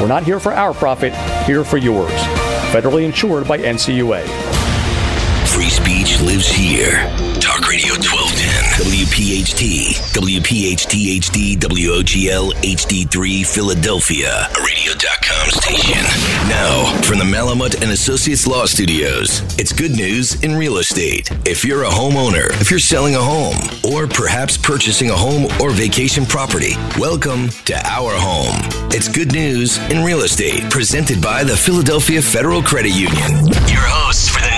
We're not here for our profit, here for yours. Federally insured by NCUA. Free speech lives here. Talk Radio 1210, WPHT, WPHT HD, WOGL HD3, Philadelphia, a radio.com station. Now, from the Malamut and Associates Law Studios, it's good news in real estate. If you're a homeowner, if you're selling a home, or perhaps purchasing a home or vacation property, welcome to Our Home. It's good news in real estate, presented by the Philadelphia Federal Credit Union. Your hosts for the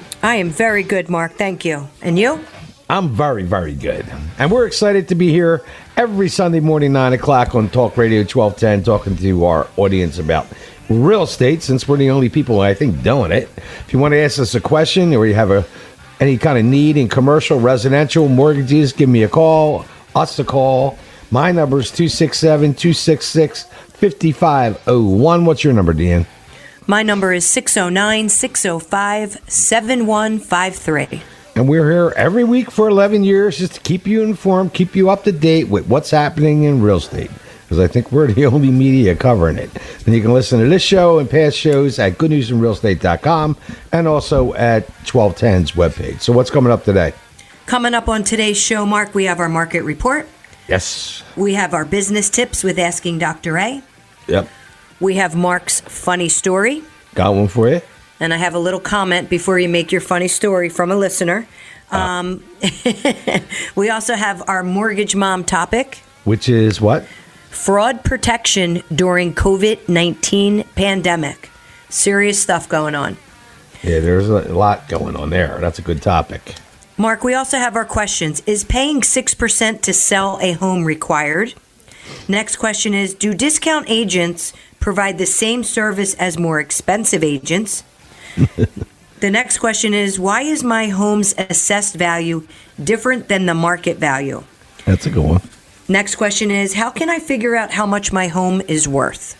I am very good, Mark. Thank you. And you? I'm very, very good. And we're excited to be here every Sunday morning, 9 o'clock on Talk Radio 1210, talking to our audience about real estate, since we're the only people, I think, doing it. If you want to ask us a question or you have a any kind of need in commercial, residential, mortgages, give me a call, us a call. My number is 267 266 5501. What's your number, Deanne? My number is 609 605 7153. And we're here every week for 11 years just to keep you informed, keep you up to date with what's happening in real estate. Because I think we're the only media covering it. And you can listen to this show and past shows at goodnewsinrealestate.com and also at 1210's webpage. So, what's coming up today? Coming up on today's show, Mark, we have our market report. Yes. We have our business tips with Asking Dr. A. Yep. We have Mark's funny story. Got one for you. And I have a little comment before you make your funny story from a listener. Um, we also have our mortgage mom topic Which is what? fraud protection during COVID 19 pandemic. Serious stuff going on. Yeah, there's a lot going on there. That's a good topic. Mark, we also have our questions. Is paying 6% to sell a home required? Next question is Do discount agents provide the same service as more expensive agents? the next question is Why is my home's assessed value different than the market value? That's a good one. Next question is How can I figure out how much my home is worth?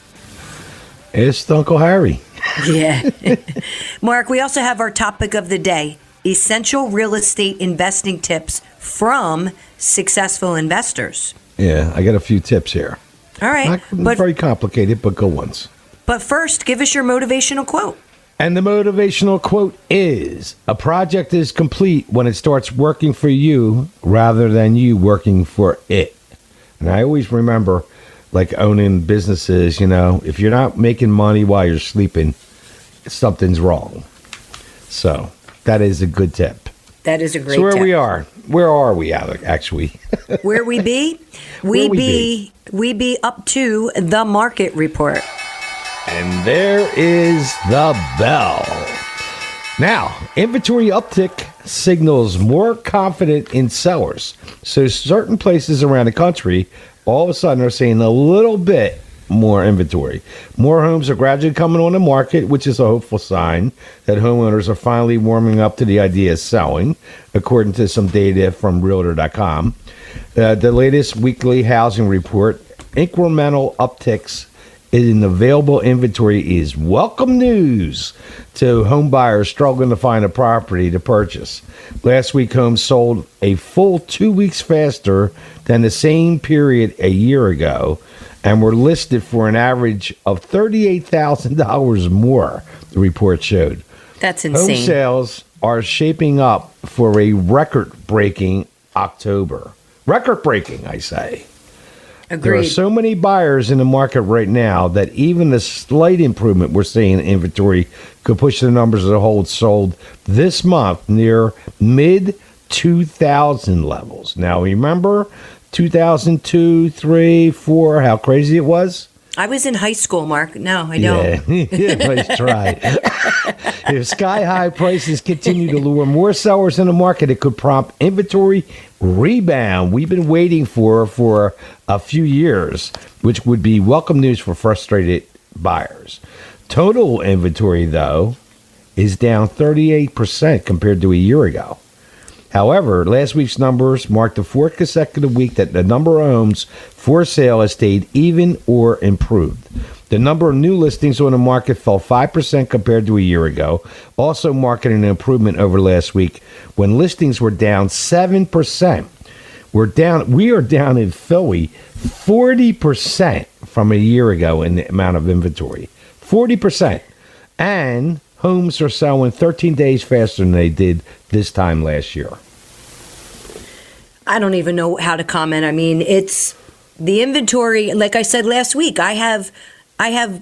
It's Uncle Harry. Yeah. Mark, we also have our topic of the day essential real estate investing tips from successful investors. Yeah, I got a few tips here. All right. Not But, very complicated, but good ones. but first, give us your motivational quote. And the motivational quote is A project is complete when it starts working for you rather than you working for it. And I always remember, like owning businesses, you know, if you're not making money while you're sleeping, something's wrong. So that is a good tip. That is a great so where tip. we are, where are we, Alec, actually? Where we be? We, we be, we be up to the market report. And there is the bell. Now, inventory uptick signals more confident in sellers. So, certain places around the country all of a sudden are seeing a little bit more inventory. More homes are gradually coming on the market, which is a hopeful sign that homeowners are finally warming up to the idea of selling, according to some data from Realtor.com. Uh, the latest weekly housing report, incremental upticks in available inventory is welcome news to home buyers struggling to find a property to purchase. Last week, homes sold a full two weeks faster than the same period a year ago and were listed for an average of $38,000 more, the report showed. That's insane. Home sales are shaping up for a record breaking October. Record breaking, I say. There are so many buyers in the market right now that even the slight improvement we're seeing in inventory could push the numbers of the hold sold this month near mid 2000 levels. Now, remember 2002, 3, 4, how crazy it was? I was in high school, Mark. No, I don't. Yeah, yeah nice try. if sky high prices continue to lure more sellers in the market, it could prompt inventory rebound we've been waiting for for a few years, which would be welcome news for frustrated buyers. Total inventory, though, is down 38% compared to a year ago. However, last week's numbers marked the fourth consecutive week that the number of homes for sale has stayed even or improved. The number of new listings on the market fell 5% compared to a year ago, also marking an improvement over last week when listings were down 7%. We're down we are down in Philly 40% from a year ago in the amount of inventory. 40%. And homes are selling 13 days faster than they did this time last year. I don't even know how to comment. I mean, it's the inventory. Like I said last week, I have, I have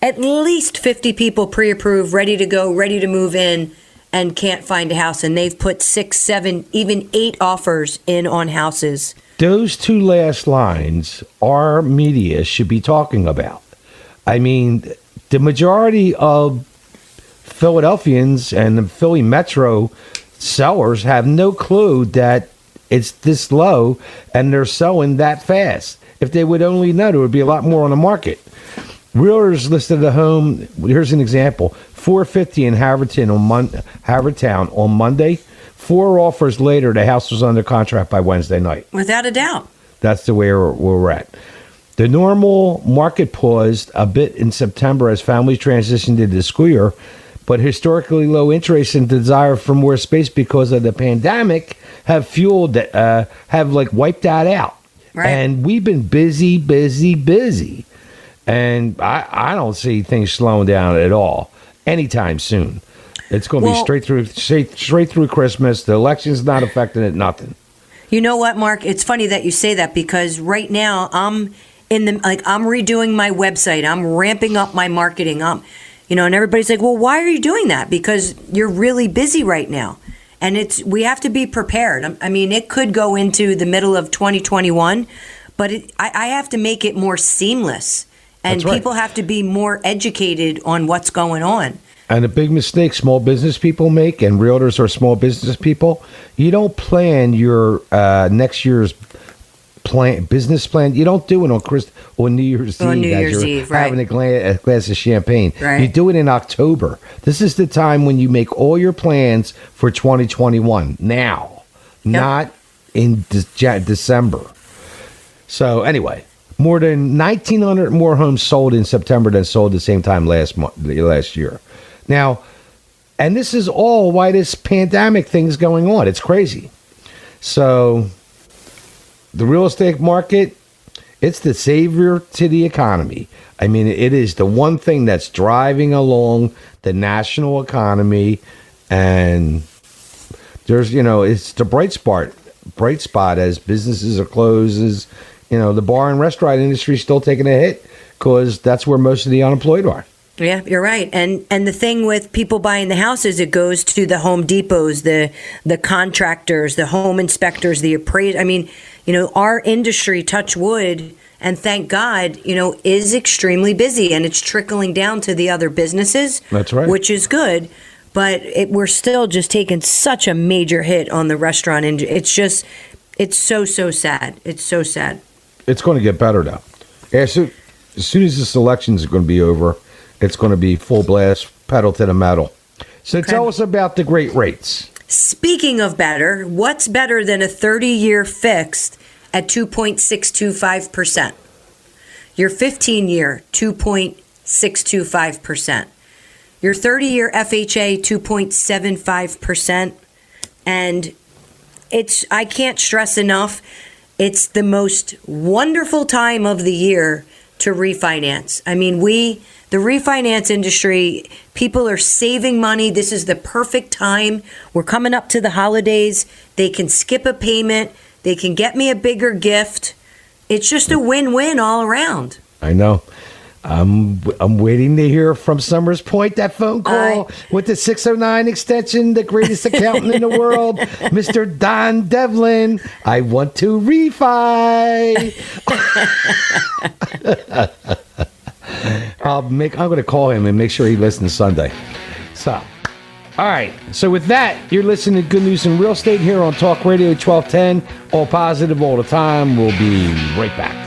at least fifty people pre-approved, ready to go, ready to move in, and can't find a house. And they've put six, seven, even eight offers in on houses. Those two last lines our media should be talking about. I mean, the majority of Philadelphians and the Philly Metro sellers have no clue that it's this low and they're selling that fast. If they would only know, there would be a lot more on the market. Realtors listed a home. Here's an example: 450 in Haverton on Mon- Havertown on Monday. Four offers later, the house was under contract by Wednesday night. Without a doubt. That's the way we're, we're at. The normal market paused a bit in September as families transitioned into the school year, but historically low interest and desire for more space because of the pandemic have fueled that, uh, have like wiped that out. Right. And we've been busy, busy, busy. And I, I don't see things slowing down at all anytime soon. It's going to Well- be straight through, straight, straight through Christmas. The election's not affecting it, nothing. You know what, Mark? It's funny that you say that because right now I'm in the like I'm redoing my website. I'm ramping up my marketing. Um, you know, and everybody's like, "Well, why are you doing that?" Because you're really busy right now, and it's we have to be prepared. I- mean, it could go into the middle of 2021, but it, I, I have to make it more seamless, and right. people have to be more educated on what's going on. And a big mistake small business people make, and realtors are small business people. You don't plan your uh, next year's plan, business plan. You don't do it on Christ on New Year's On Eve. New Year's you're Eve, right. Having a, gla- a glass of champagne. Right. You do it in October. This is the time when you make all your plans for 2021. Now, not in de- December. So anyway, more than 1,900 more homes sold in September than sold the same time last month, last year. Now, and this is all why this pandemic thing is going on. It's crazy. So, the real estate market, it's the savior to the economy. I mean, it is the one thing that's driving along the national economy, and there's you know it's the bright spot bright spot as businesses are closes you know the bar and restaurant industry is still taking a hit because that's where most of the unemployed are Yeah, you're right. And and the thing with people buying the houses, it goes to the Home Depots, the the contractors, the home inspectors, the appraise. I mean, you know, our industry, touch wood, and thank God, you know, is extremely busy, and it's trickling down to the other businesses. That's right. Which is good. But it, we're still just taking such a major hit on the restaurant industry. It's just, it's so so sad. It's so sad. it's going to get better now. as soon, as soon as this election is going to be over it's going to be full blast pedal to the metal so Okay. tell us about the great rates Speaking of better, what's better than a 30 year fixed at 2.625%? Your 15 year, 2.625%. Your 30 year FHA, 2.75%. And it's, I can't stress enough, it's the most wonderful time of the year to refinance. I mean, we, the refinance industry, people are saving money. This is the perfect time. We're coming up to the holidays. They can skip a payment, they can get me a bigger gift. it's just a win-win all around. I know. I'm I'm waiting to hear from Somers Point that phone call I- with the 609 extension, the greatest accountant in the world, Mr. Don Devlin. I want to refi. I'll make I'm gonna call him and make sure he listens Sunday. So all right. So with that, you're listening to Good News in Real Estate here on Talk Radio 1210. All positive all the time. We'll be right back.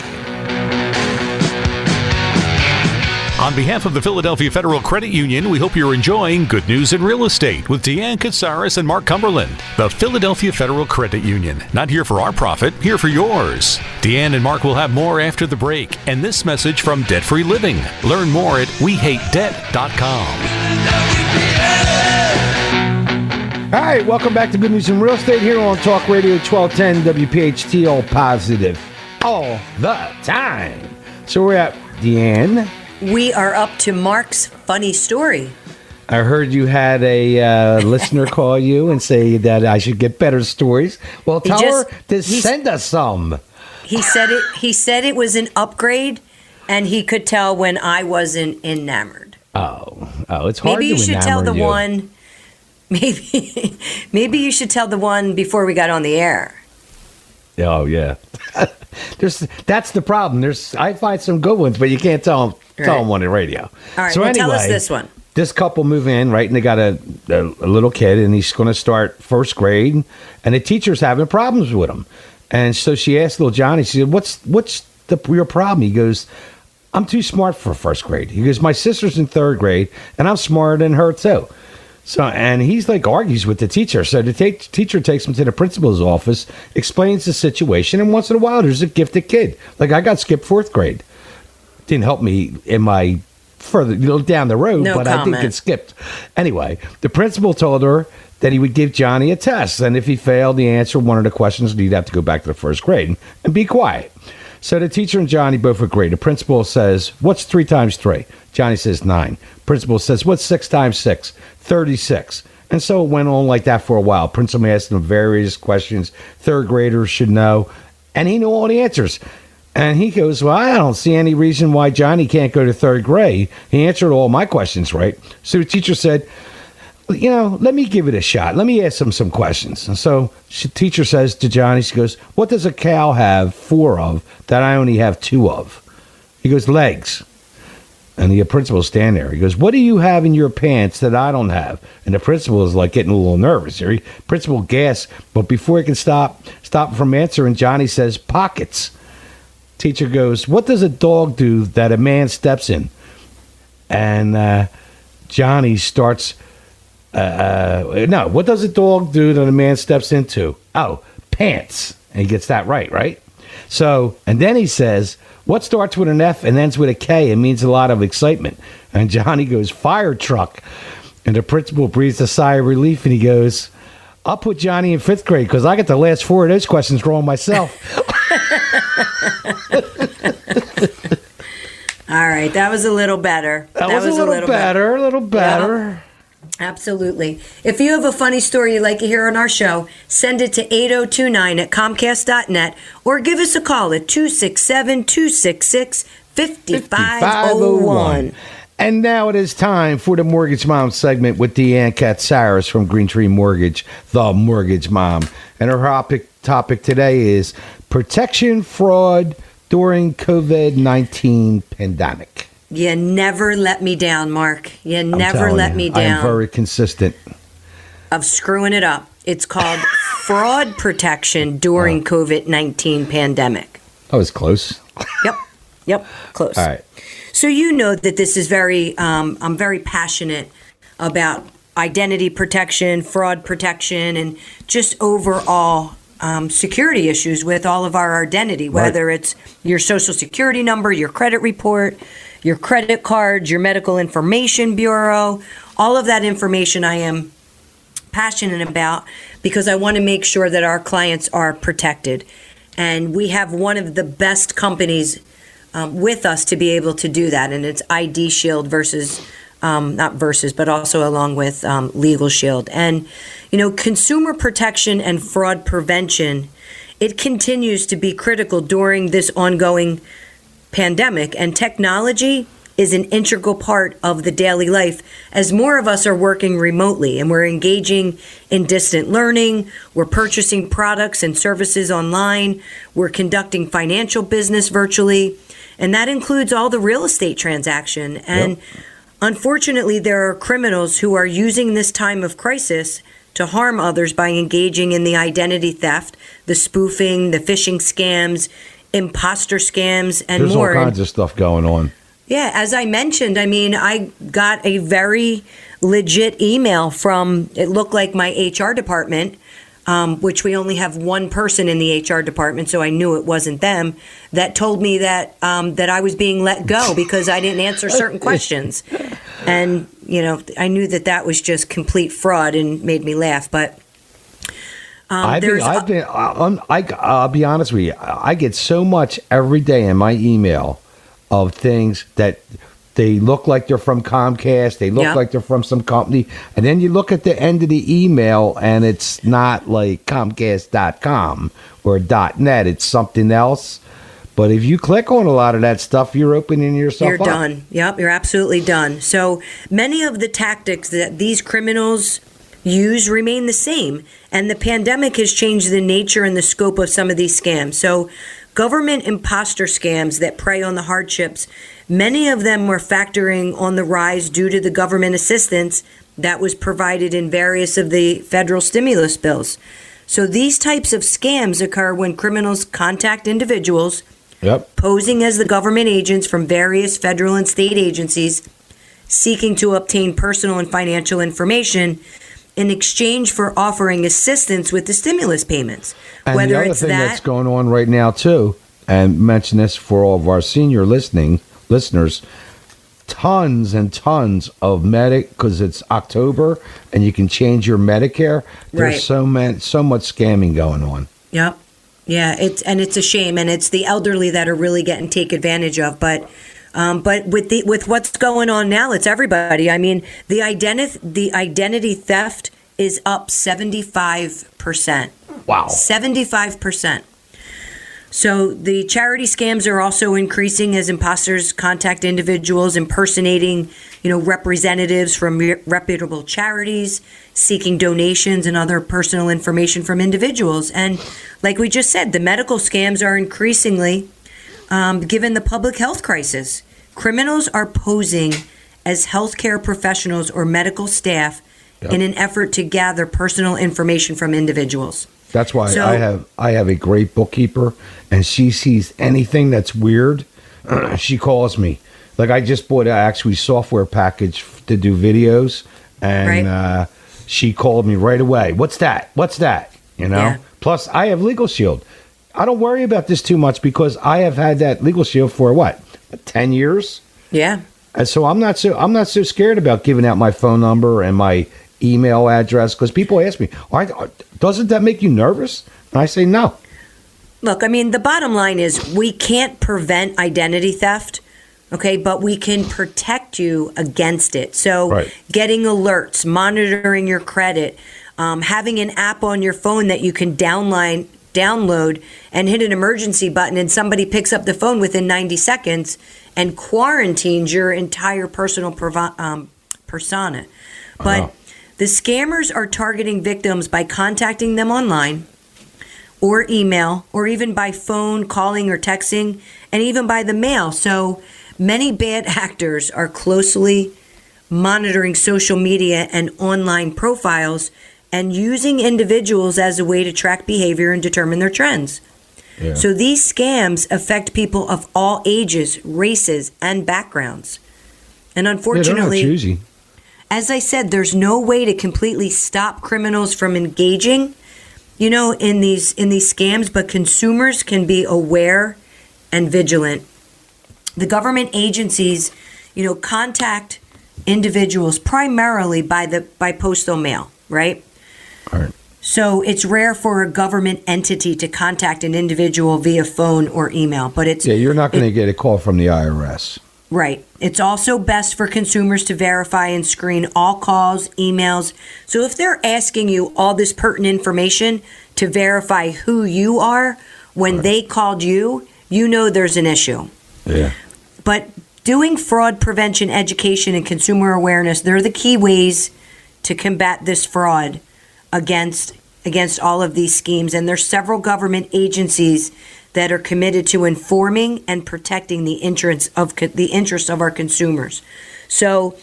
On behalf of the Philadelphia Federal Credit Union, we hope you're enjoying Good News in Real Estate with Deanne Katsaris and Mark Cumberland. The Philadelphia Federal Credit Union, not here for our profit, here for yours. Deanne and Mark will have more after the break, and this message from Debt Free Living. Learn more at wehatedebt.com. All right, welcome back to Good News in Real Estate here on Talk Radio 1210 WPHT, all positive all the time. So we're at Deanne. We are up to Mark's funny story. I heard you had a uh, listener call you and say that I should get better stories. Well, He tell just- her to send us some. He said it. He said it was an upgrade, and he could tell when I wasn't enamored. Oh, oh, it's hard Maybe you should tell the you. one. Maybe, maybe you should tell the one before we got on the air. Oh yeah, there's that's the problem. There's I find some good ones, but you can't tell them tell them on the radio. All right, So well, tell us this one. This couple move in right, and they got a, a, a little kid, and he's going to start first grade, and the teacher's having problems with him, and so she asked little Johnny, she said, "What's what's the your problem?" He goes. I'm too smart for first grade. He goes, My sister's in third grade, and I'm smarter than her, too. So, and he's like argues with the teacher. So the ta- teacher takes him to the principal's office, explains the situation, and once in a while, there's a gifted kid. Like I got skipped fourth grade. Didn't help me in my further you know, down the road, No but I did comment. get skipped. Anyway, the principal told her that he would give Johnny a test, and if he failed the answer one of the questions, he'd have to go back to the first grade and be quiet. So the teacher and Johnny both agree. The principal says, What's three times three? Johnny says nine. Principal says, What's six times six? 36. And so it went on like that for a while. Principal asked him various questions third graders should know, and he knew all the answers. And he goes, Well, I don't see any reason why Johnny can't go to third grade. He answered all my questions right. So the teacher said, you know, let me give it a shot. Let me ask him some questions. And so she, teacher says to Johnny, she goes, What does a cow have four of that I only have two of? He goes, Legs. And the principal stand there. He goes, What do you have in your pants that I don't have? And the principal is like getting a little nervous here. He, principal gasps, but before he can stop stop from answering, Johnny says, Pockets. Teacher goes, What does a dog do that a man steps in? And uh, Johnny starts uh, no, what does a dog do that a man steps into? Oh, pants. And he gets that right, right? So, and then he says, what starts with an F and ends with a K and means a lot of excitement? And Johnny goes, fire truck. And the principal breathes a sigh of relief and he goes, I'll put Johnny in fifth grade because I get the last four of those questions wrong myself. All right, that was a little better. That, was, a little, better, a little better. Absolutely. If you have a funny story you'd like to hear on our show, send it to 8029 at comcast.net or give us a call at 267 266 5501. And now it is time for the Mortgage Mom segment with Deanne Katsaris from Green Tree Mortgage, the Mortgage Mom. And her topic, topic today is protection fraud during COVID 19 pandemic. You never let me down, Mark. You I'm never let you, me down very consistent. of screwing it up. It's called fraud protection during COVID 19 pandemic. That was close. Yep. Yep. Close. All right. So you know that this is very. Um, I'm very passionate about identity protection, fraud protection, and just overall um, security issues with all of our identity. Whether it's your social security number, your credit report, your credit cards, your medical information bureau, all of that information. I am passionate about because I want to make sure that our clients are protected. And we have one of the best companies um, with us to be able to do that. And it's ID Shield versus, um, not versus, but also along with um, Legal Shield. And, you know, consumer protection and fraud prevention it continues to be critical during this ongoing pandemic, and technology is an integral part of the daily life as more of us are working remotely and we're engaging in distant learning, we're purchasing products and services online, we're conducting financial business virtually, and that includes all the real estate transaction. And Yep. unfortunately, there are criminals who are using this time of crisis to harm others by engaging in the identity theft, the spoofing, the phishing scams, imposter scams, and There's more. all kinds of stuff going on. Yeah, as I mentioned, I mean, I got a very legit email from, it looked like my HR department, um, which we only have one person in the HR department, so I knew it wasn't them, that told me that, um, that I was being let go because I didn't answer certain questions. And, you know, I knew that that was just complete fraud and made me laugh. But um, I've been, I've been, I, I'm- I, I'll be honest with you. I get so much every day in my email of things that they look like they're from Comcast. They look Yeah. like they're from some company. And then you look at the end of the email and it's not like Comcast.com or dot .net. It's something else. But if you click on a lot of that stuff, you're opening yourself You're up. done. Yep, you're absolutely done. So many of the tactics that these criminals use remain the same, and the pandemic has changed the nature and the scope of some of these scams. So, government imposter scams that prey on the hardships, many of them were factoring on the rise due to the government assistance that was provided in various of the federal stimulus bills. So, these types of scams occur when criminals contact individuals Yep. posing as the government agents from various federal and state agencies seeking to obtain personal and financial information in exchange for offering assistance with the stimulus payments. And Whether the other it's thing that that's going on right now too, and mention this for all of our senior listening listeners, tons and tons of medic because it's October and you can change your Medicare. There's Right. so many, so much scamming going on. Yep. Yeah, it's and it's a shame, and it's the elderly that are really getting taken advantage of. But, um, but with the with what's going on now, it's everybody. I mean, the identity the identity theft is up seventy five percent. Wow. 75%. So the charity scams are also increasing as imposters contact individuals impersonating, you know, representatives from re- reputable charities, seeking donations and other personal information from individuals. And like we just said, the medical scams are increasingly, um, given the public health crisis, criminals are posing as healthcare professionals or medical staff in an effort to gather personal information from individuals. That's why So- I have I have a great bookkeeper, and she sees anything that's weird, she calls me. Like I just bought a actually software package to do videos, and Right. uh, she called me right away. What's that? What's that? You know. Yeah. Plus, I have Legal Shield. I don't worry about this too much because I have had that Legal Shield for what ten years. Yeah. And so I'm not so I'm not so scared about giving out my phone number and my email address because people ask me, "Aren't- "Doesn't that make you nervous?" And I say, "No." Look, I mean, the bottom line is we can't prevent identity theft, okay, but we can protect you against it. So, Right. getting alerts, monitoring your credit, um, having an app on your phone that you can downline, download and hit an emergency button, and somebody picks up the phone within 90 seconds and quarantines your entire personal provi- um, persona. But Wow. the scammers are targeting victims by contacting them online or email or even by phone, calling or texting, and even by the mail. So many bad actors are closely monitoring social media and online profiles and using individuals as a way to track behavior and determine their trends. Yeah. So these scams affect people of all ages, races, and backgrounds. And Yeah, unfortunately, choosy. as I said, there's no way to completely stop criminals from engaging, you know, in these in these scams, but consumers can be aware and vigilant. The government agencies, you know, contact individuals primarily by the by postal mail, right? All right. So it's rare for a government entity to contact an individual via phone or email, but it's Yeah, you're not going to get a call from the IRS. Right. It's also best for consumers to verify and screen all calls, emails. So if they're asking you all this pertinent information to verify who you are when they called you, you know there's an issue. Yeah. But doing fraud prevention education and consumer awareness, they're the key ways to combat this fraud against against all of these schemes and there's several government agencies that are committed to informing and protecting the interests of co- the interests of our consumers. So,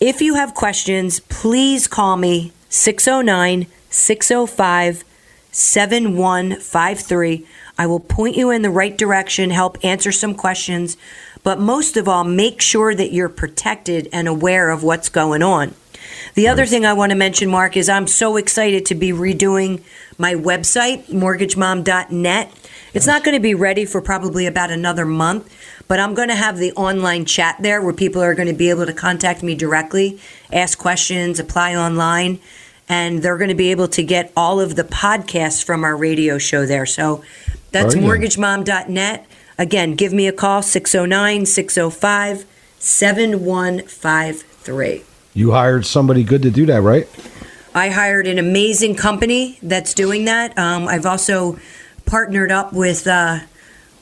if you have questions, please call me 609 605 7153. I will point you in the right direction, help answer some questions, but most of all, make sure that you're protected and aware of what's going on. The other thing I want to mention, Mark, is I'm so excited to be redoing my website, mortgagemom.net. It's not going to be ready for probably about another month, but I'm going to have the online chat there where people are going to be able to contact me directly, ask questions, apply online, and they're going to be able to get all of the podcasts from our radio show there. So that's mortgagemom.net. Again, give me a call 609 605 7153. You hired somebody good to do that, right? I hired an amazing company that's doing that. Um, I've also partnered up with uh,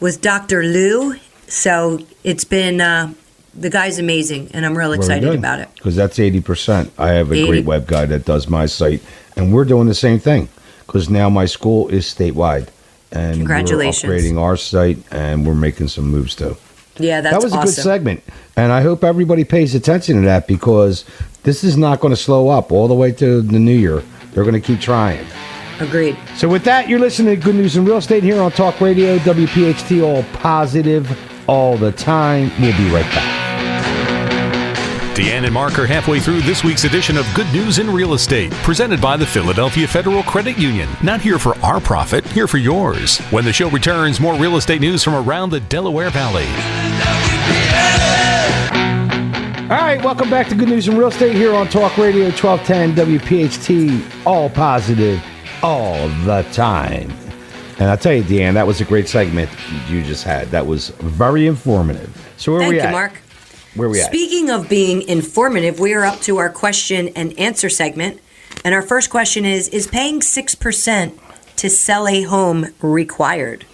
with Dr. Lou, so it's been uh, the guy's amazing, and I'm real excited about it. Because that's 80%. I have a 80. great web guy that does my site, and we're doing the same thing because now my school is statewide. And Congratulations. we're upgrading our site, and we're making some moves too. Yeah, that's that was a good segment, and I hope everybody pays attention to that because this is not going to slow up all the way to the new year. They're going to keep trying. Agreed. So, with that, you're listening to Good News in Real Estate here on Talk Radio, WPHT, all positive, all the time. We'll be right back. Deanne and Mark are halfway through this week's edition of Good News in Real Estate, presented by the Philadelphia Federal Credit Union. Not here for our profit, here for yours. When the show returns, more real estate news from around the Delaware Valley. All right, welcome back to Good News in Real Estate here on Talk Radio 1210 WPHT, all positive, all the time. And I'll tell you, Deanne, that was a great segment you just had. That was very informative. So, where Thank we you, at? Mark. Where we at? Speaking of being informative, we are up to our question and answer segment. And our first question is Is paying 6% to sell a home required?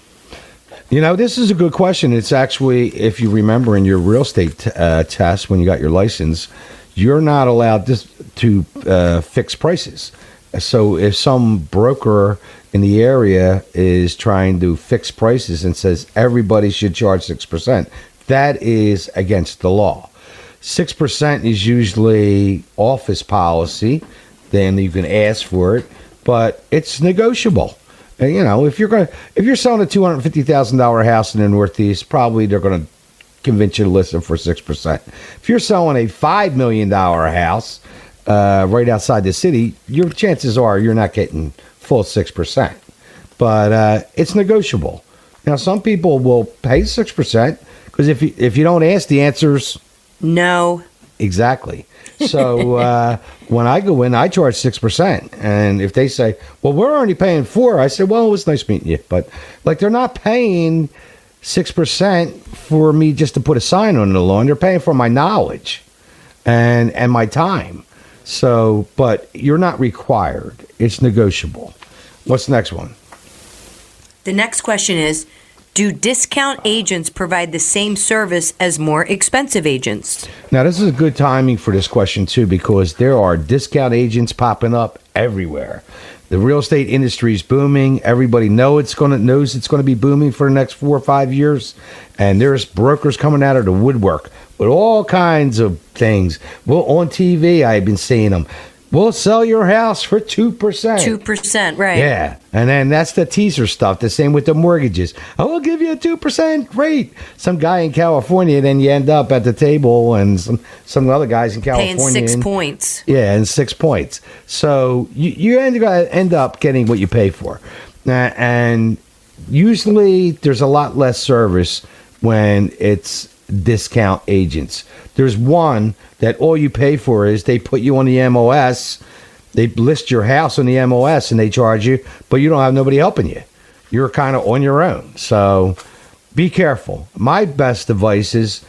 You know, this is a good question. It's actually, if you remember in your real estate t- uh, test when you got your license, you're not allowed to, to uh, fix prices. So if some broker in the area is trying to fix prices and says everybody should charge 6%, that is against the law. 6% is usually office policy, then you can ask for it, but it's negotiable. You know, if you're going if you're selling a two hundred fifty thousand dollar house in the Northeast, probably they're going to convince you to list listen for six percent. If you're selling a five million dollar house uh, right outside the city, your chances are you're not getting full six percent. But uh, it's negotiable. Now, some people will pay six percent because if you, if you don't ask, the answer's No. Exactly. So uh, when I go in, I charge six percent, and if they say, "Well, we're already paying four, I say, "Well, it was nice meeting you," but like they're not paying six percent for me just to put a sign on the lawn. They're paying for my knowledge and and my time. So, but you're not required. It's negotiable. What's the next one? The next question is Do discount agents provide the same service as more expensive agents? Now, this is a good timing for this question, too, because there are discount agents popping up everywhere. The real estate industry is booming. Everybody know it's to knows it's going to be booming for the next four or five years, and there's brokers coming out of the woodwork with all kinds of things. Well, on TV, I've been seeing them. We'll sell your house for two percent. 2%, right? Yeah, and then that's the teaser stuff. The same with the mortgages. I will give you a two percent rate. Some guy in California, then you end up at the table, and some some other guys in California. Paying six and- points. Yeah, and six points. So you you end end up getting what you pay for, uh, and usually there's a lot less service when it's discount agents. There's one that all you pay for is they put you on the MLS, they list your house on the MLS, and they charge you, but you don't have nobody helping you. You're kind of on your own. So be careful. My best advice is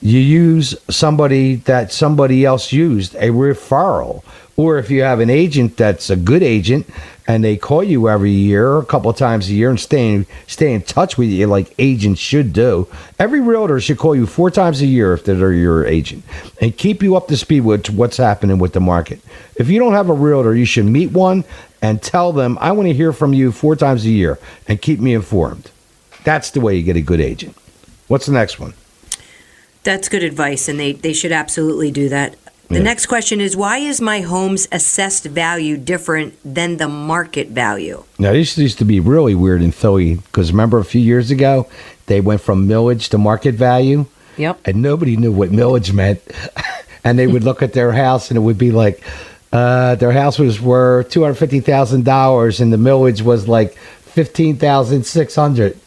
you use somebody that somebody else used, a referral. Or if you have an agent that's a good agent and they call you every year, a couple of times a year, and stay in, stay in touch with you like agents should do. Every realtor should call you four times a year if they're your agent and keep you up to speed with what's happening with the market. If you don't have a realtor, you should meet one and tell them, I want to hear from you four times a year and keep me informed. That's the way you get a good agent. What's the next one? That's good advice, and they, they should absolutely do that. The Yeah. next question is why is my home's assessed value different than the market value? Now, this used to be really weird in Philly because remember a few years ago, they went from millage to market value, Yep. and nobody knew what millage meant. and they would look at their house, and it would be like uh, their house was worth two hundred fifty thousand dollars, and the millage was like fifteen thousand six hundred.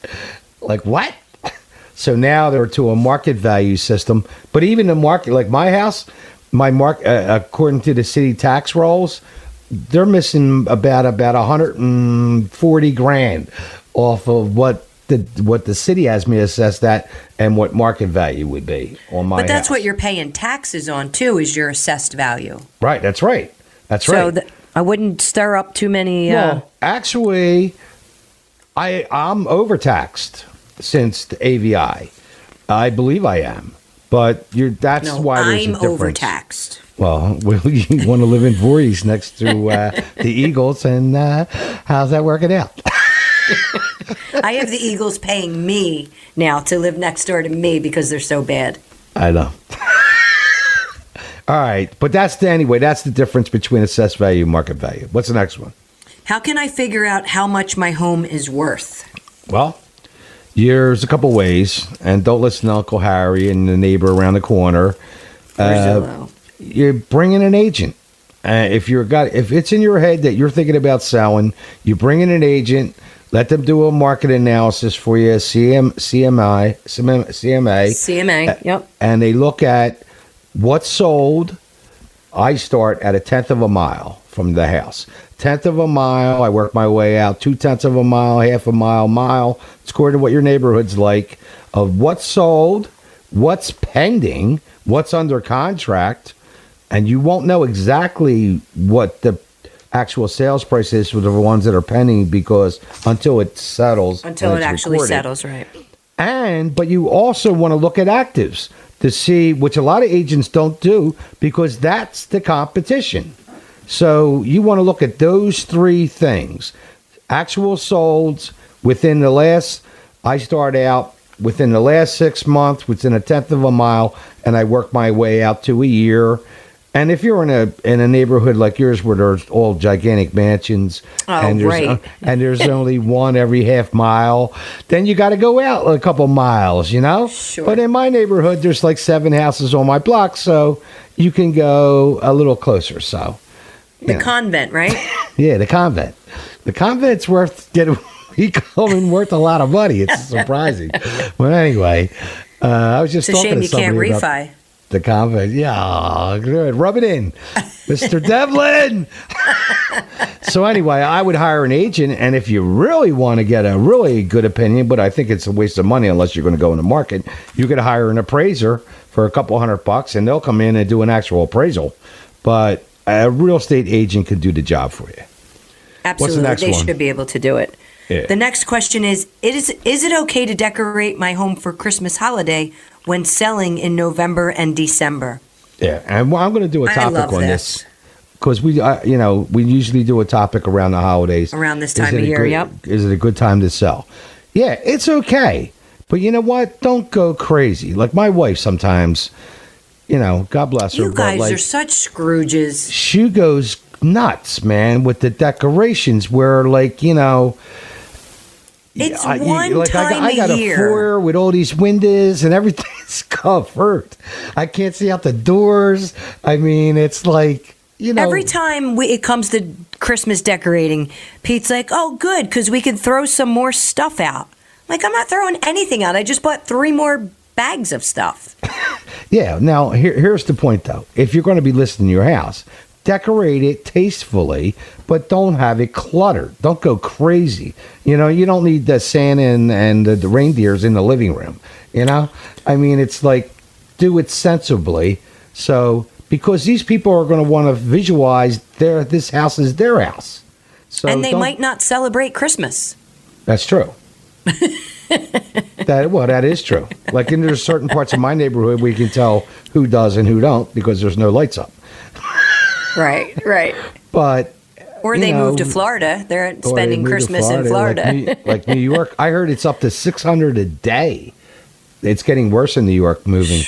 Like what? So now they're to a market value system. But even the market, like my house, my mark, uh, according to the city tax rolls, they're missing about about 140 grand off of what the what the city has me assess that and what market value would be on my But that's house. what you're paying taxes on too is your assessed value. right that's right that's So right So I wouldn't stir up too many. Uh, well actually i i'm overtaxed since the AVI i believe i am but you're that's no, why there's I'm a difference overtaxed. Well, well, you want to live in Voorhees next to uh, the Eagles, and uh, how's that working out? I have the Eagles paying me now to live next door to me because they're so bad. I know. All right, but that's the anyway. That's the difference between assessed value and market value. What's the next one? How can I figure out how much my home is worth? Well, there's a couple ways, and don't listen to Uncle Harry and the neighbor around the corner. Uh, you're bringing an agent. Uh, if you're got if it's in your head that you're thinking about selling, you bring in an agent. Let them do a market analysis for you, CM, CMI, CMA, CMA. Yep. and they look at what's sold. I start at a tenth of a mile from the house. Tenth of a mile, I work my way out. Two tenths of a mile, half a mile, mile. It's according to what your neighborhood's like of what's sold, what's pending, what's under contract, and you won't know exactly what the actual sales price is for the ones that are pending because until it settles, Until it actually recorded. settles, right? And but you also want to look at actives to see which a lot of agents don't do because that's the competition. So you want to look at those three things. Actual solds within the last I start out within the last 6 months within a tenth of a mile and I work my way out to a year. And if you're in a in a neighborhood like yours where there's all gigantic mansions Oh, and there's right. and there's only one every half mile, then you got to go out a couple miles, you know? Sure. But in my neighborhood, there's like seven houses on my block, so you can go a little closer. So, The Yeah. convent, right? yeah, the convent. The convent's worth getting becoming worth a lot of money. It's surprising. but anyway, uh, I was just It's a talking shame to you can't refi. the convent. Yeah, good. Rub it in, Mr. Devlin. so anyway, I would hire an agent, and if you really want to get a really good opinion, but I think it's a waste of money unless you're going to go in the market, you could hire an appraiser for a couple hundred bucks, and they'll come in and do an actual appraisal. But a real estate agent can do the job for you. Absolutely, next they one? should be able to do it. Yeah. The next question is: Is is it okay to decorate my home for Christmas holiday when selling in November and December? Yeah, and well, I'm going to do a topic on this. this because we, uh, you know, we usually do a topic around the holidays. Around this time of year, good- yep. Is it a good time to sell? Yeah, it's okay, but you know what? Don't go crazy. Like my wife sometimes, you know, God bless her, You guys like are such Scrooges. she goes nuts, man, with the decorations. Where like you know. It's I- one like I got, time I got a a foyer with all these windows and everything's covered. I can't see out the doors. I mean, it's like you know. Every time we, it comes to Christmas decorating, Pete's like, "Oh, good, because we can throw some more stuff out." Like, I'm not throwing anything out. I just bought three more bags of stuff. Yeah. Now here, here's the point, though. If you're going to be listing your house, decorate it tastefully, but don't have it cluttered. Don't go crazy. You know, you don't need the Santa and, and the, the reindeers in the living room. You know, I mean, it's like do it sensibly. So because these people are going to want to visualize their this house is their house. So and they might not celebrate Christmas. That's true. that well, that is true. Like, in there's certain parts of my neighborhood we can tell who does and who don't because there's no lights up. Right, right. But Or they know, move to Florida. They're they spending to Christmas in Florida. like New, like New York. I heard it's up to six hundred a day. It's getting worse in New York moving.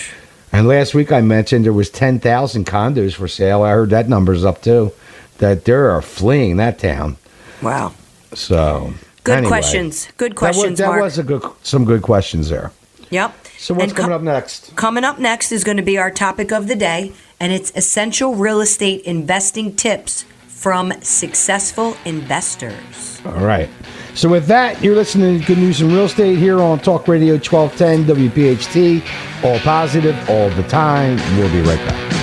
And last week I mentioned there was ten thousand condos for sale. I heard that number's up too. That they are fleeing that town. wow. So Good anyway, questions. Good That was, questions, that was a good, some good questions there. Yep. So what's And co- coming up next? Coming up next is going to be our topic of the day, and it's essential real estate investing tips from successful investors. All right. So with that, you're listening to Good News in Real Estate here on Talk Radio 1210 WPHT. All positive, all the time. We'll be right back.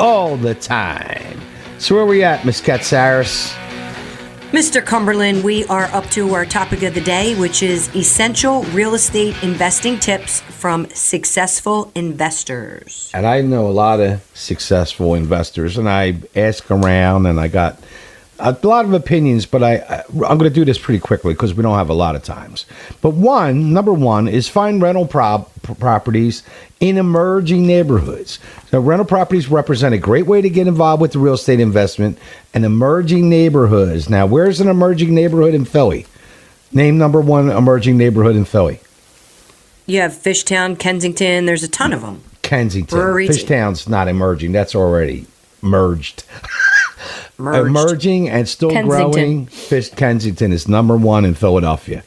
all the time. So where are we at, Miss Katsaris? Mr. Cumberland, we are up to our topic of the day, which is essential real estate investing tips from successful investors. And I know a lot of successful investors, and I ask around, and I got a lot of opinions, but I, I I'm going to do this pretty quickly because we don't have a lot of times. But one, number one, is find rental prop, properties in emerging neighborhoods. So rental properties represent a great way to get involved with the real estate investment and emerging neighborhoods. Now, where's an emerging neighborhood in Philly? Name number one emerging neighborhood in Philly. You have Fishtown, Kensington, there's a ton of them. Kensington. Brewery- Fishtown's not emerging. That's already merged. Merged. Emerging and still Kensington. growing. Fish Kensington is number one in Philadelphia,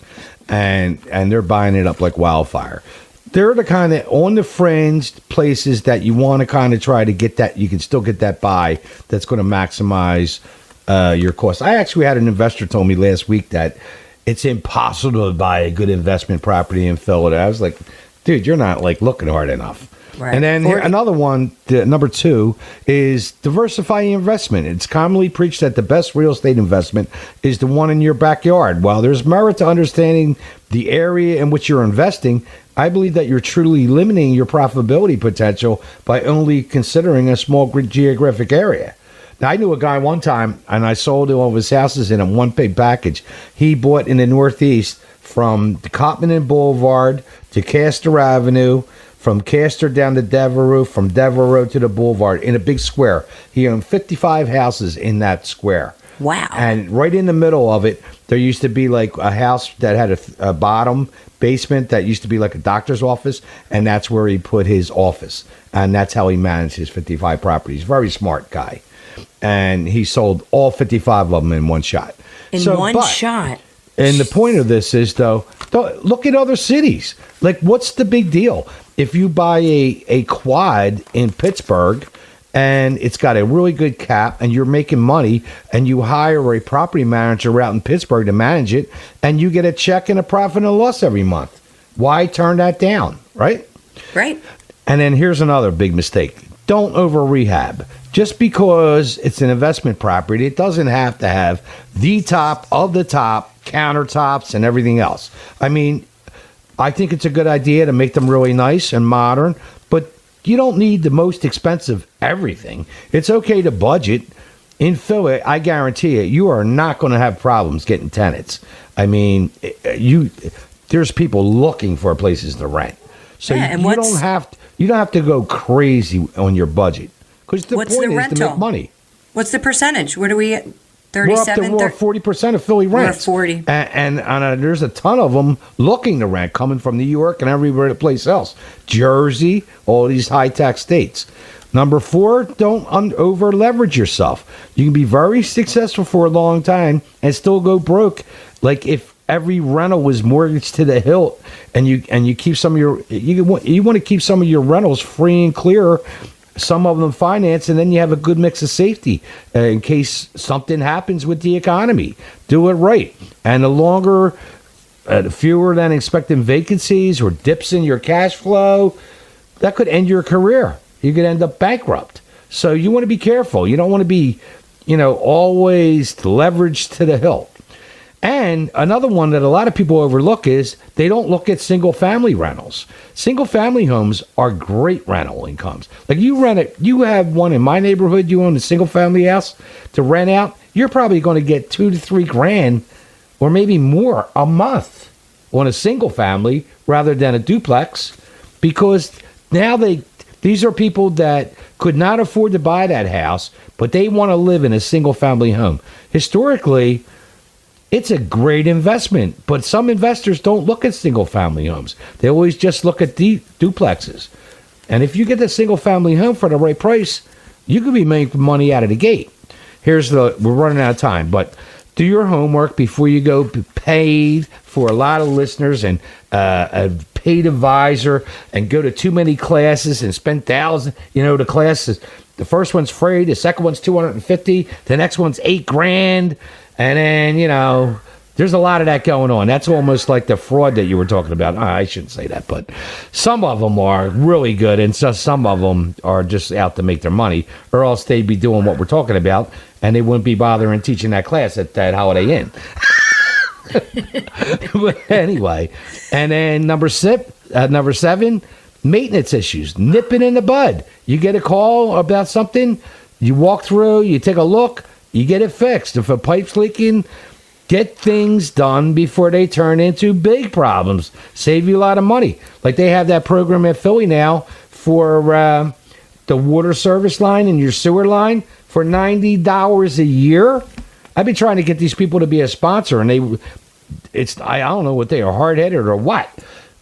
and and they're buying it up like wildfire. They're the kind of on the fringe places that you want to kind of try to get that you can still get that buy that's going to maximize uh, your cost. I actually had an investor told me last week that it's impossible to buy a good investment property in Philadelphia. I was like, dude, you're not like looking hard enough. Right. And then Or- another one, the, number two, is diversify your investment. It's commonly preached that the best real estate investment is the one in your backyard. While there's merit to understanding the area in which you're investing, I believe that you're truly limiting your profitability potential by only considering a small geographic area. Now, I knew a guy one time, and I sold one of his houses in a one big package. He bought in the Northeast from the Cottman and Boulevard to Castor Avenue, from Castor down to Devereux, from Devereux to the Boulevard in a big square. He owned 55 houses in that square. Wow. And right in the middle of it, there used to be like a house that had a, a bottom basement that used to be like a doctor's office, and that's where he put his office. And that's how he managed his 55 properties. Very smart guy. And he sold all 55 of them in one shot. In So, one but- shot. and the point of this is, though, th- look at other cities. Like, what's the big deal? If you buy a, a quad in Pittsburgh and it's got a really good cap and you're making money and you hire a property manager out in Pittsburgh to manage it and you get a check and a profit and a loss every month, why turn that down, right? Right? And then here's another big mistake. Don't over rehab. Just because it's an investment property, it doesn't have to have the top of the top countertops and everything else. I mean, I think it's a good idea to make them really nice and modern, but you don't need the most expensive everything. It's okay to budget. In Philly, I guarantee you, you are not going to have problems getting tenants. I mean, eh, you there's people looking for places to rent. So Yeah, and you don't have to, you don't have to go crazy on your budget because the What's point the is to make money. What's the percentage? What are we at? We're up to 37? we're forty percent of Philly rents. 40. and, and, and uh, there's a ton of them looking to rent, coming from New York and every place else, Jersey, all these high tax states. Number four, don't un- over leverage yourself. You can be very successful for a long time and still go broke. Like if every rental was mortgaged to the hilt, and you and you keep some of your you want you want to keep some of your rentals free and clear. Some of them finance, and then you have a good mix of safety uh, in case something happens with the economy. Do it right, and the longer, uh, fewer than expected vacancies or dips in your cash flow, that could end your career. You could end up bankrupt. So you want to be careful. You don't want to be, you know, always leveraged to the hilt. And another one that a lot of people overlook is they don't look at single family rentals. Single family homes are great rental incomes. Like you rent it, you have one in my neighborhood, you own a single family house to rent out, you're probably going to get two to three grand or maybe more a month on a single family rather than a duplex because now they these are people that could not afford to buy that house, but they want to live in a single family home. Historically, it's a great investment, but some investors don't look at single family homes. They always just look at du- duplexes. And if you get a single family home for the right price, you could be making money out of the gate. Here's the we're running out of time, but do your homework before you go paid for a lot of listeners and uh, a paid advisor and go to too many classes and spend thousands. You know, the classes. The first one's free. The second one's two hundred and fifty. The next one's eight grand. And then, you know, there's a lot of that going on. That's almost like the fraud that you were talking about. I shouldn't say that, but some of them are really good, and so some of them are just out to make their money, or else they'd be doing what we're talking about, and they wouldn't be bothering teaching that class at that Holiday Inn. but anyway, and then number six, uh, number seven, maintenance issues, nipping in the bud. You get a call about something, you walk through, you take a look you get it fixed. If a pipe's leaking, get things done before they turn into big problems. Save you a lot of money. Like they have that program at Philly now for uh, the water service line and your sewer line for ninety dollars a year. I've been trying to get these people to be a sponsor, and they, it's I don't know what they are hard headed or what.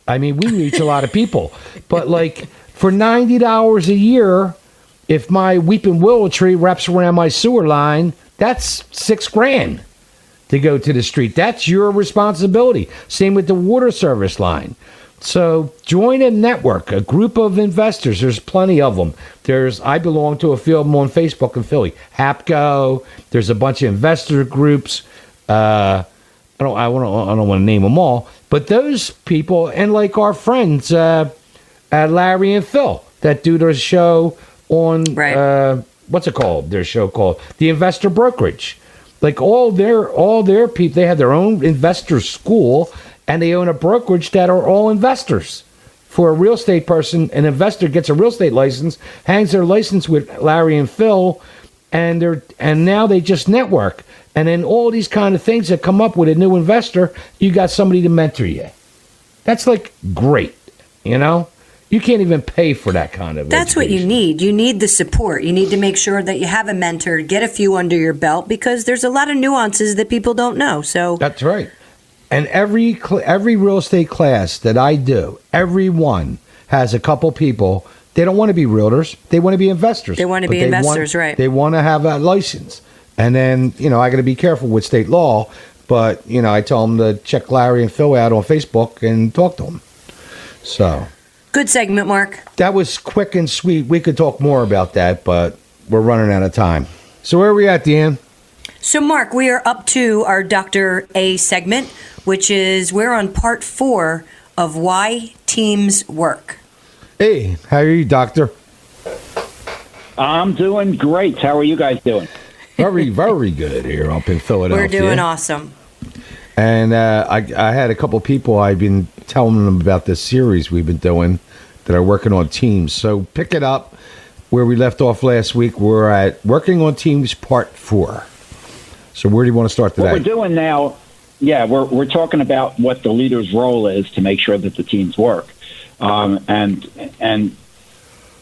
I mean, we reach a lot of people, but like for ninety dollars a year, if my weeping willow tree wraps around my sewer line, that's six grand to go to the street. That's your responsibility. Same with the water service line. So join a network, a group of investors. There's plenty of them. There's I belong to a few of them on Facebook in Philly. Hapco. There's a bunch of investor groups. Uh, I don't I want I don't want to name them all, but those people and like our friends uh, at Larry and Phil that do their show on Right. uh, what's it called? Their show called the Investor Brokerage. Like all their all their people, they have their own investor school, and they own a brokerage that are all investors. For a real estate person, an investor gets a real estate license, hangs their license with Larry and Phil, and they're and now they just network. And then all these kind of things that come up with a new investor, you got somebody to mentor you. That's like great, you know. You can't even pay for that kind of. That's what you need. You need the support. You need to make sure that you have a mentor, get a few under your belt because there's a lot of nuances that people don't know. So That's right. And every cl- every real estate class that I do, every one has a couple people. They don't want to be realtors. They want to be investors. They want to be want- investors, right. They want to have a license. And then you know I got to be careful with state law. But you know I tell them to check Larry and Phil out on Facebook and talk to them. So good segment, Mark. that was quick and sweet. We could talk more about that, but we're running out of time. So where are we at, Dan? So, Mark, we are up to our Dr. A segment, which is we're on part four of why teams work. Hey, how are you, Doctor? I'm doing great. How are you guys doing? Very, very good here up in Philadelphia. We're doing awesome. And uh, I, I had a couple people I've been telling them about this series we've been doing that are working on teams. So pick it up where we left off last week. We're at working on teams part four. So where do you want to start today? What we're doing now, yeah, we're we're talking about what the leader's role is to make sure that the teams work, um, and and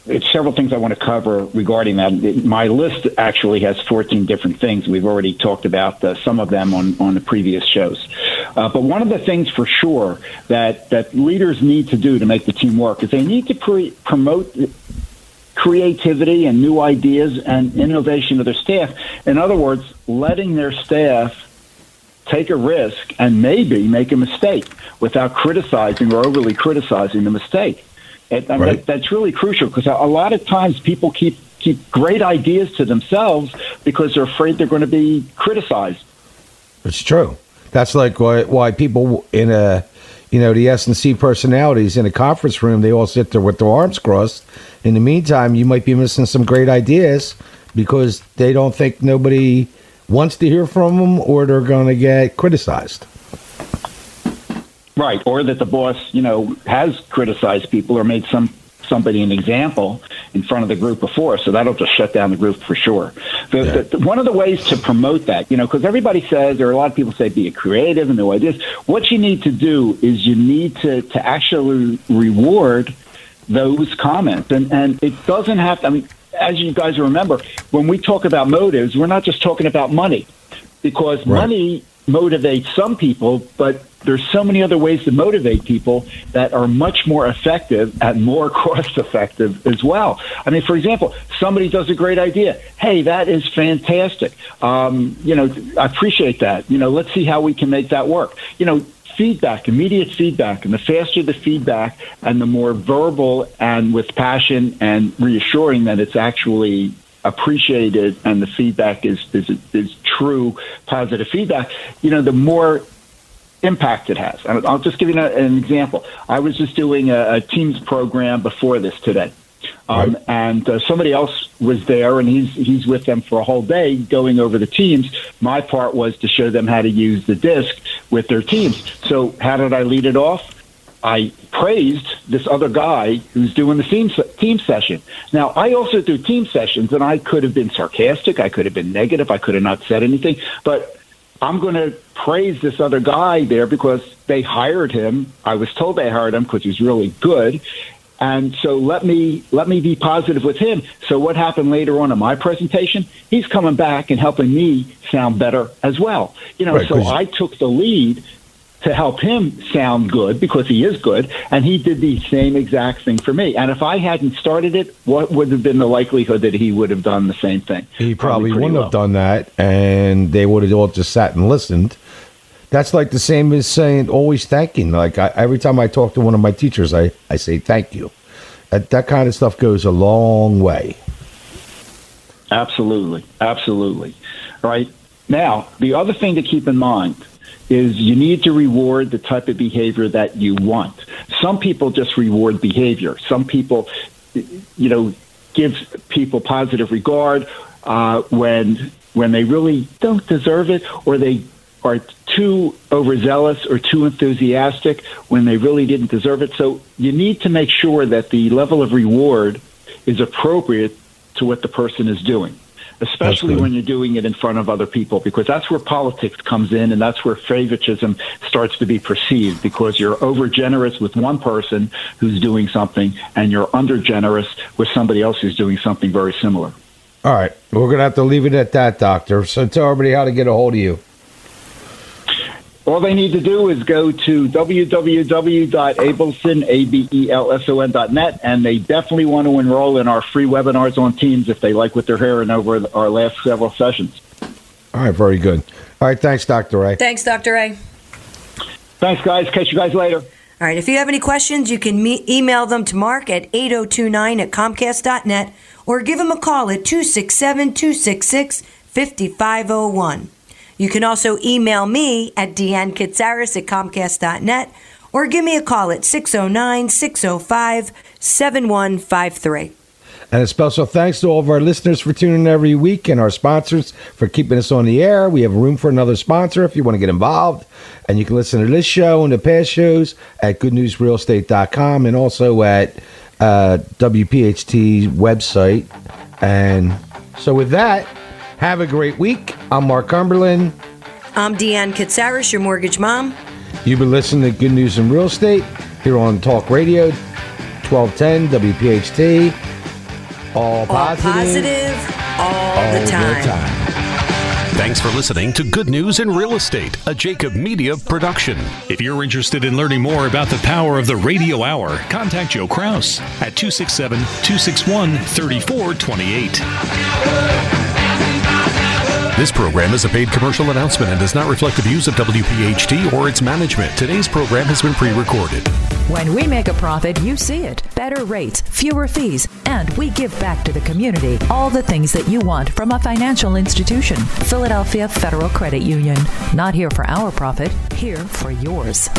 it's several things I want to cover regarding that. My list actually has 14 different things. We've already talked about uh, some of them on on the previous shows, uh, but one of the things for sure that that leaders need to do to make the team work is they need to pre- promote creativity and new ideas and innovation of their staff. In other words, letting their staff take a risk, and maybe make a mistake without criticizing or overly criticizing the mistake. And, and Right. that, that's really crucial because a, a lot of times people keep keep great ideas to themselves because they're afraid they're going to be criticized. It's true. That's like why, why people in a, you know, the S and C personalities in a conference room, they all sit there with their arms crossed. In the meantime, you might be missing some great ideas because they don't think nobody wants to hear from them or they're going to get criticized. Right, or that the boss, you know, has criticized people or made some somebody an example in front of the group before, so that'll just shut down the group for sure. The, Yeah. the, one of the ways to promote that, you know, because everybody says, or a lot of people say, be creative and new ideas. What you need to do is you need to to actually reward those comments, and and it doesn't have. To, I mean, as you guys remember, when we talk about motives, we're not just talking about money, because Right. money motivates some people, but there's so many other ways to motivate people that are much more effective and more cost effective as well. I mean, for example, somebody does a great idea. Hey, that is fantastic. Um, you know, I appreciate that. You know, let's see how we can make that work. You know, feedback, immediate feedback, and the faster the feedback and the more verbal and with passion and reassuring that it's actually appreciated and the feedback is, is, is true positive feedback, you know, the more impact it has. And I'll just give you an, an example. I was just doing a, a Teams program before this today. Um, Right. And uh, somebody else was there, and he's he's with them for a whole day, going over the teams. My part was to show them how to use the disc with their teams. So how did I lead it off? I praised this other guy who's doing the team team session. Now I also do team sessions, and I could have been sarcastic, I could have been negative, I could have not said anything, but I'm going to praise this other guy there because they hired him. I was told they hired him because he's really good. And so let me let me be positive with him. So what happened later on in my presentation? He's coming back and helping me sound better as well. You know, Right, so I took the lead to help him sound good because he is good, and he did the same exact thing for me. And if I hadn't started it, what would have been the likelihood that he would have done the same thing? He probably, pretty wouldn't low. have done that, and they would have all just sat and listened. That's like the same as saying always thanking. Like I, every time I talk to one of my teachers, I, I say thank you. That, that kind of stuff goes a long way. Absolutely. Absolutely. Right. Now, the other thing to keep in mind is you need to reward the type of behavior that you want. Some people just reward behavior. Some people, you know, give people positive regard uh, when when they really don't deserve it, or they are too overzealous or too enthusiastic when they really didn't deserve it. So you need to make sure that the level of reward is appropriate to what the person is doing, especially when you're doing it in front of other people, because that's where politics comes in and that's where favoritism starts to be perceived because you're over generous with one person who's doing something and you're under generous with somebody else who's doing something very similar. All right, we're gonna have to leave it at that, doctor. So tell everybody how to get a hold of you. All they need to do is go to www.abelson.net, and they definitely want to enroll in our free webinars on Teams if they like what they're hearing over our last several sessions. All right, very good. All right, thanks, Doctor Ray. Thanks, Dr. A. Thanks, guys. Catch you guys later. All right, if you have any questions, you can me- email them to Mark at 8029 at Comcast.net or give him a call at 267 266 5501. You can also email me at Deanne at Comcast.net or give me a call at 609 605 7153. And a special thanks to all of our listeners for tuning in every week and our sponsors for keeping us on the air. We have room for another sponsor if you want to get involved. And you can listen to this show and the past shows at goodnewsrealestate.com and also at uh, WPHT website. And so with that, have a great week. I'm Mark Cumberland. I'm Deanne Katsaris, your mortgage mom. You've been listening to Good News in Real Estate here on Talk Radio 1210 WPHT. All All positive, positive, all, all the time. Thanks for listening to Good News in Real Estate, a Jacob Media production. If you're interested in learning more about the power of the radio hour, contact Joe Kraus at 267 261 3428. This program is a paid commercial announcement and does not reflect the views of WPHT or its management. Today's program has been pre recorded. When we make a profit, you see it. Better rates, fewer fees, and we give back to the community all the things that you want from a financial institution. Philadelphia Federal Credit Union. Not here for our profit, here for yours.